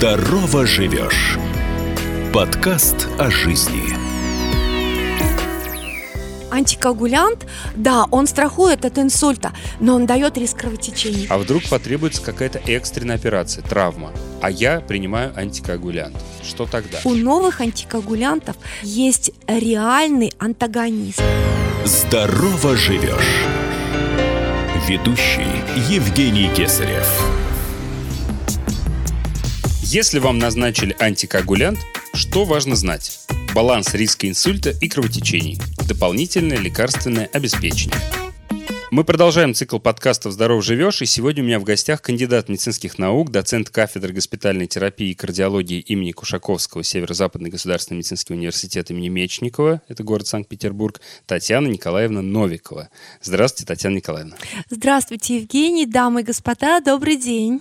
Здорово живешь. Подкаст о жизни. Антикоагулянт, да, он страхует от инсульта, но он дает риск кровотечения. А вдруг потребуется какая-то экстренная операция, травма, а я принимаю антикоагулянт. Что тогда? У новых антикоагулянтов есть реальный антагонизм. Здорово живешь. Ведущий Евгений Кесарев. Если вам назначили антикоагулянт, что важно знать? Баланс риска инсульта и кровотечений. Дополнительное лекарственное обеспечение. Мы продолжаем цикл подкастов «Здоров живешь», и сегодня у меня в гостях кандидат медицинских наук, доцент кафедры госпитальной терапии и кардиологии имени Кушаковского Северо-Западный государственный медицинский университет имени Мечникова, это город Санкт-Петербург, Татьяна Николаевна Новикова. Здравствуйте, Татьяна Николаевна. Здравствуйте, Евгений, дамы и господа, добрый день.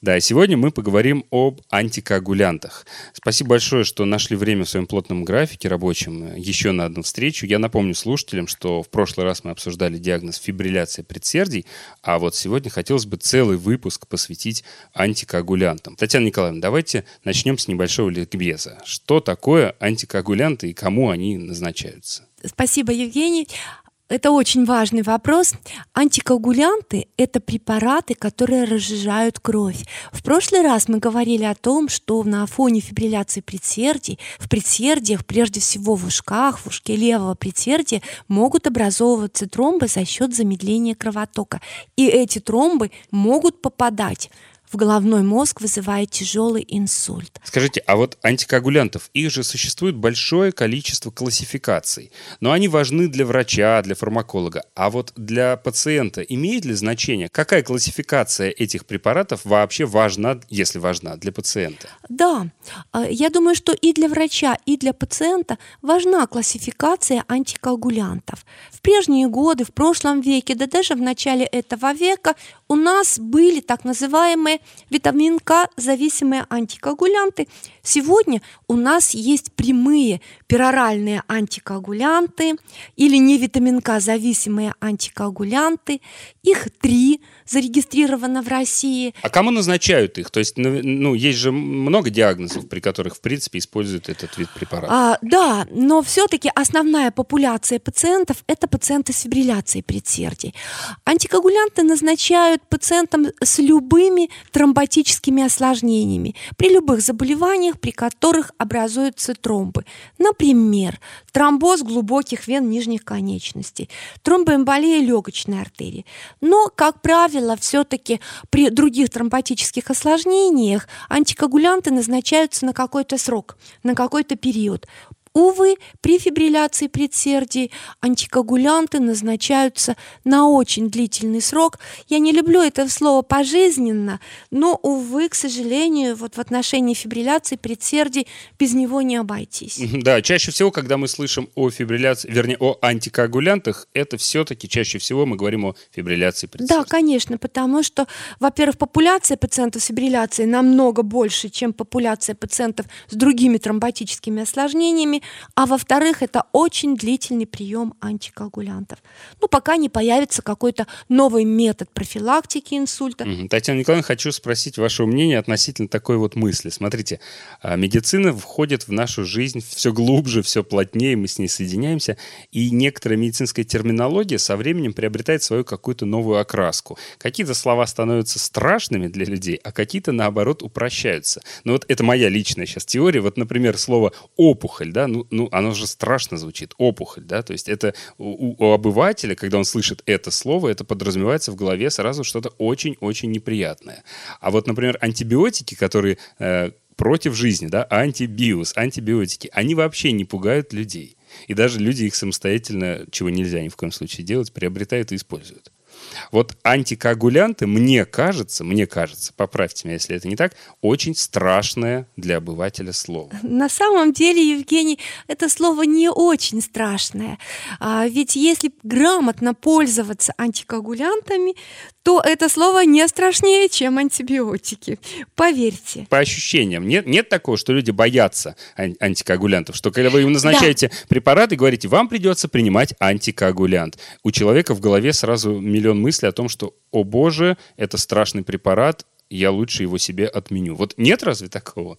Да, и сегодня мы поговорим об антикоагулянтах. Спасибо большое, что нашли время в своем плотном графике рабочем еще на одну встречу. Я напомню слушателям, что в прошлый раз мы обсуждали диагноз фибрилляция предсердий, а вот сегодня хотелось бы целый выпуск посвятить антикоагулянтам. Татьяна Николаевна, давайте начнем с небольшого ликбеза. Что такое антикоагулянты и кому они назначаются? Спасибо, Евгений. Это очень важный вопрос. Антикоагулянты – это препараты, которые разжижают кровь. В прошлый раз мы говорили о том, что на фоне фибрилляции предсердий, в предсердиях, прежде всего в ушках, в ушке левого предсердия, могут образовываться тромбы за счет замедления кровотока. И эти тромбы могут попадать в головной мозг, вызывая тяжелый инсульт. Скажите, а вот антикоагулянтов, их же существует большое количество классификаций, но они важны для врача, для фармаколога. А вот для пациента имеет ли значение, какая классификация этих препаратов вообще важна, если важна, для пациента? Да, а, я думаю, что и для врача, и для пациента важна классификация антикоагулянтов. В прежние годы, в прошлом веке, да даже в начале этого века у нас были так называемые витамин К зависимые антикоагулянты. Сегодня у нас есть прямые пероральные антикоагулянты или не витамин К зависимые антикоагулянты. Их три зарегистрировано в России. А кому назначают их? То есть, ну, ну, есть же много диагнозов, при которых, в принципе, используют этот вид препарата. А, да, но все-таки основная популяция пациентов – это пациенты с фибрилляцией предсердий. Антикоагулянты назначают пациентам с любыми тромботическими осложнениями, при любых заболеваниях, при которых образуются тромбы. Например, тромбоз глубоких вен нижних конечностей, тромбоэмболия легочной артерии. Но, как правило, все-таки при других тромботических осложнениях антикоагулянты назначаются на какой-то срок, на какой-то период. Увы, при фибрилляции предсердий антикоагулянты назначаются на очень длительный срок. Я не люблю это слово пожизненно, но, увы, к сожалению, вот в отношении фибрилляции предсердий без него не обойтись. Да, чаще всего, когда мы слышим о фибрилляции, вернее, о антикоагулянтах, это все-таки чаще всего мы говорим о фибрилляции предсердий. Да, конечно, потому что, во-первых, популяция пациентов с фибрилляцией намного больше, чем популяция пациентов с другими тромботическими осложнениями, а во-вторых, это очень длительный прием антикоагулянтов. Ну, пока не появится какой-то новый метод профилактики инсульта. Татьяна Николаевна, хочу спросить вашего мнения относительно такой вот мысли. Смотрите, а, медицина входит в нашу жизнь все глубже, все плотнее, мы с ней соединяемся, и некоторая медицинская терминология со временем приобретает свою какую-то новую окраску. Какие-то слова становятся страшными для людей, а какие-то, наоборот, упрощаются. Ну вот это моя личная сейчас теория. Вот, например, слово «опухоль», да, ну, ну, оно же страшно звучит, опухоль, да, то есть это у, у обывателя, когда он слышит это слово, это подразумевается в голове сразу что-то очень-очень неприятное. А вот, например, антибиотики, которые э, против жизни, да, антибиос, антибиотики, они вообще не пугают людей. И даже люди их самостоятельно, чего нельзя ни в коем случае делать, приобретают и используют. Вот антикоагулянты, мне кажется, мне кажется, поправьте меня, если это не так, очень страшное для обывателя слово. На самом деле, Евгений, это слово не очень страшное. А, ведь если грамотно пользоваться антикоагулянтами, то это слово не страшнее, чем антибиотики. Поверьте. По ощущениям. Нет, нет такого, что люди боятся антикоагулянтов, что когда вы им назначаете да. препарат и говорите, вам придется принимать антикоагулянт. У человека в голове сразу миллион мыслей о том, что, о боже, это страшный препарат, я лучше его себе отменю. Вот нет разве такого?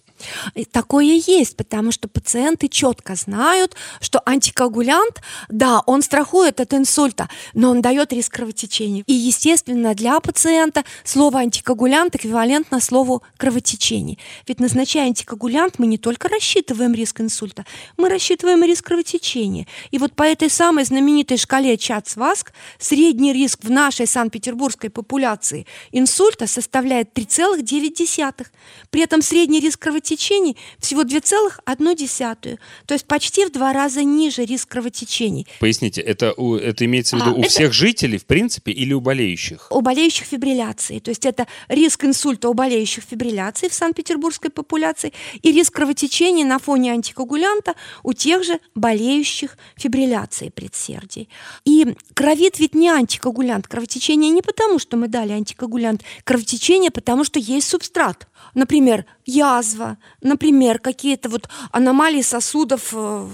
Такое есть, потому что пациенты четко знают, что антикоагулянт, да, он страхует от инсульта, но он дает риск кровотечения. И, естественно, для пациента слово антикоагулянт эквивалентно слову кровотечение. Ведь назначая антикоагулянт, мы не только рассчитываем риск инсульта, мы рассчитываем риск кровотечения. И вот по этой самой знаменитой шкале ЧАЦ-ВАСК средний риск в нашей санкт-петербургской популяции инсульта составляет 3,9. При этом средний риск кровотечений всего 2,1. То есть почти в два раза ниже риск кровотечений. Поясните, это, у, это имеется в виду а, у это... всех жителей, в принципе, или у болеющих? У болеющих фибрилляцией. То есть это риск инсульта у болеющих фибрилляцией в санкт-петербургской популяции и риск кровотечения на фоне антикоагулянта у тех же болеющих фибрилляцией предсердий. И кровит ведь не антикоагулянт. Кровотечение не потому, что мы дали антикоагулянт. Кровотечение потому, что есть субстрат. Например, язва, например, какие-то вот аномалии сосудов э,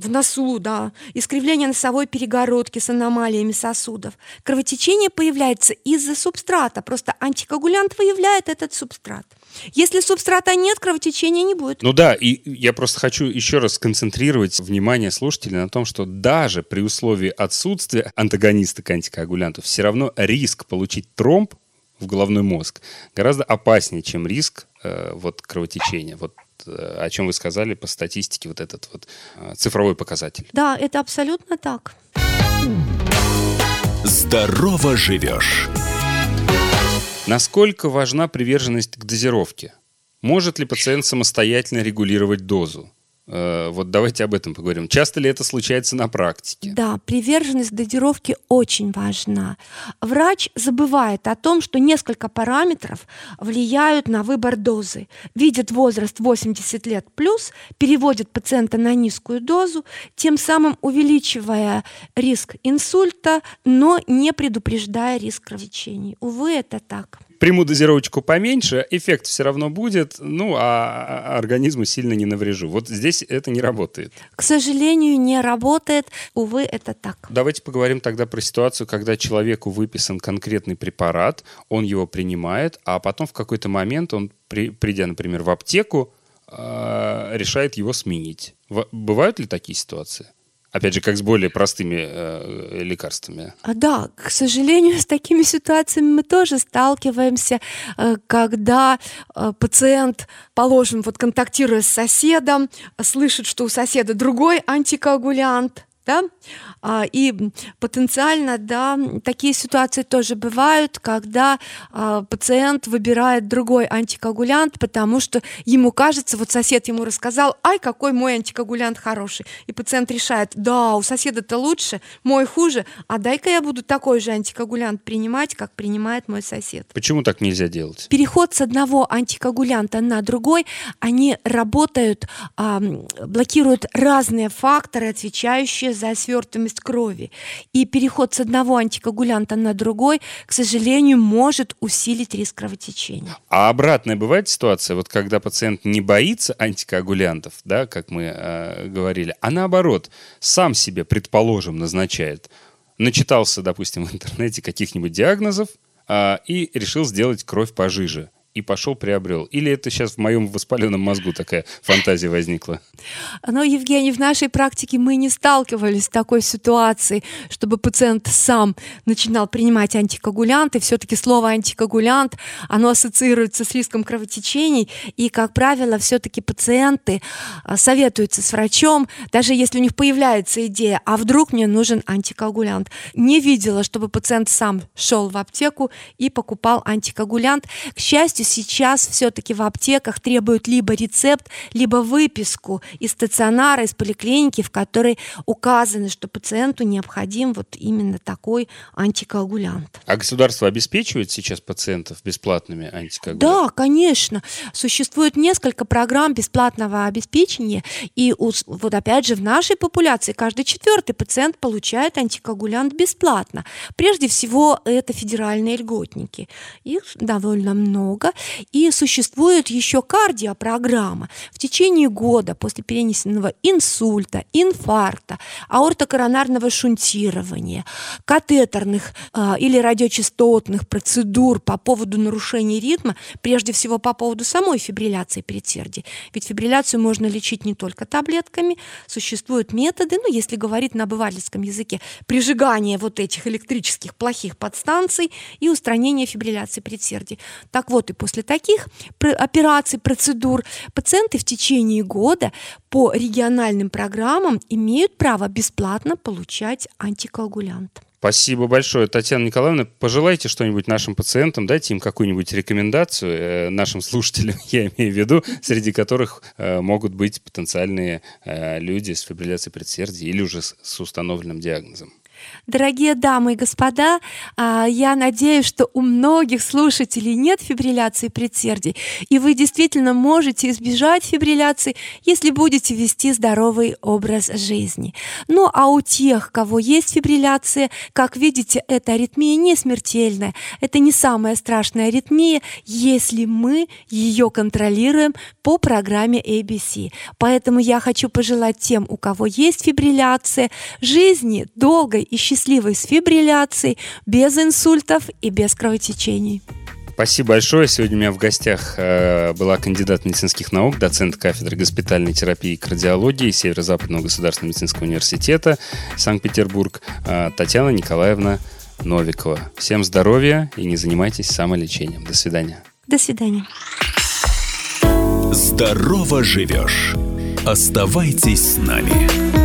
в носу, да, искривление носовой перегородки с аномалиями сосудов. Кровотечение появляется из-за субстрата, просто антикоагулянт выявляет этот субстрат. Если субстрата нет, кровотечения не будет. Ну да, и я просто хочу еще раз сконцентрировать внимание слушателей на том, что даже при условии отсутствия антагониста к антикоагулянту все равно риск получить тромб в головной мозг гораздо опаснее, чем риск э, вот кровотечения. Вот э, о чем вы сказали по статистике, вот этот вот э, цифровой показатель. Да, это абсолютно так. Здорово живешь. Насколько важна приверженность к дозировке? Может ли пациент самостоятельно регулировать дозу? Э, вот давайте об этом поговорим. Часто ли это случается на практике? Да, приверженность дозировки очень важна. Врач забывает о том, что несколько параметров влияют на выбор дозы. Видит возраст 80 лет плюс, переводит пациента на низкую дозу, тем самым увеличивая риск инсульта, но не предупреждая риск кровотечений. Увы, это так приму дозировочку поменьше, эффект все равно будет, ну, а, а организму сильно не наврежу. Вот здесь это не работает. К сожалению, не работает. Увы, это так. Давайте поговорим тогда про ситуацию, когда человеку выписан конкретный препарат, он его принимает, а потом в какой-то момент он, при, придя, например, в аптеку, э, решает его сменить. Бывают ли такие ситуации? Опять же, как с более простыми э, лекарствами. А, да, к сожалению, с такими ситуациями мы тоже сталкиваемся, э, когда э, пациент, положим, вот контактируя с соседом, слышит, что у соседа другой антикоагулянт, да, а, и потенциально, да, такие ситуации тоже бывают, когда а, пациент выбирает другой антикоагулянт, потому что ему кажется, вот сосед ему рассказал, ай, какой мой антикоагулянт хороший. И пациент решает, да, у соседа-то лучше, мой хуже, а дай-ка я буду такой же антикоагулянт принимать, как принимает мой сосед. Почему так нельзя делать? Переход с одного антикоагулянта на другой, они работают, блокируют разные факторы, отвечающие за свертывание стоимость крови. И переход с одного антикоагулянта на другой, к сожалению, может усилить риск кровотечения. А обратная бывает ситуация, вот когда пациент не боится антикоагулянтов, да, как мы э, говорили, а наоборот, сам себе, предположим, назначает. Начитался, допустим, в интернете каких-нибудь диагнозов э, и решил сделать кровь пожиже и пошел приобрел? Или это сейчас в моем воспаленном мозгу такая фантазия возникла? Но, Евгений, в нашей практике мы не сталкивались с такой ситуацией, чтобы пациент сам начинал принимать антикоагулянты. Все-таки слово антикоагулянт, оно ассоциируется с риском кровотечений, и, как правило, все-таки пациенты а, советуются с врачом, даже если у них появляется идея, а вдруг мне нужен антикоагулянт. Не видела, чтобы пациент сам шел в аптеку и покупал антикоагулянт. К счастью, счастью, сейчас все-таки в аптеках требуют либо рецепт, либо выписку из стационара, из поликлиники, в которой указано, что пациенту необходим вот именно такой антикоагулянт. А государство обеспечивает сейчас пациентов бесплатными антикоагулянтами? Да, конечно. Существует несколько программ бесплатного обеспечения, и вот опять же в нашей популяции каждый четвертый пациент получает антикоагулянт бесплатно. Прежде всего это федеральные льготники. Их довольно много, долго, и существует еще кардиопрограмма. В течение года после перенесенного инсульта, инфаркта, аортокоронарного шунтирования, катетерных э, или радиочастотных процедур по поводу нарушения ритма, прежде всего по поводу самой фибрилляции предсердий. Ведь фибрилляцию можно лечить не только таблетками, существуют методы, ну, если говорить на обывательском языке, прижигания вот этих электрических плохих подстанций и устранения фибрилляции предсердий. Так вот, и после таких операций, процедур пациенты в течение года по региональным программам имеют право бесплатно получать антикоагулянт. Спасибо большое, Татьяна Николаевна. Пожелайте что-нибудь нашим пациентам, дайте им какую-нибудь рекомендацию, э, нашим слушателям, я имею в виду, среди которых э, могут быть потенциальные э, люди с фибрилляцией предсердия или уже с, с установленным диагнозом. Дорогие дамы и господа, а, я надеюсь, что у многих слушателей нет фибрилляции предсердий, и вы действительно можете избежать фибрилляции, если будете вести здоровый образ жизни. Ну а у тех, кого есть фибрилляция, как видите, эта аритмия не смертельная, это не самая страшная аритмия, если мы ее контролируем по программе ABC. Поэтому я хочу пожелать тем, у кого есть фибрилляция, жизни долгой и счастливой с фибрилляцией, без инсультов и без кровотечений. Спасибо большое. Сегодня у меня в гостях э, была кандидат медицинских наук, доцент кафедры госпитальной терапии и кардиологии Северо-Западного государственного медицинского университета Санкт-Петербург э, Татьяна Николаевна Новикова. Всем здоровья и не занимайтесь самолечением. До свидания. До свидания. Здорово живешь. Оставайтесь с нами.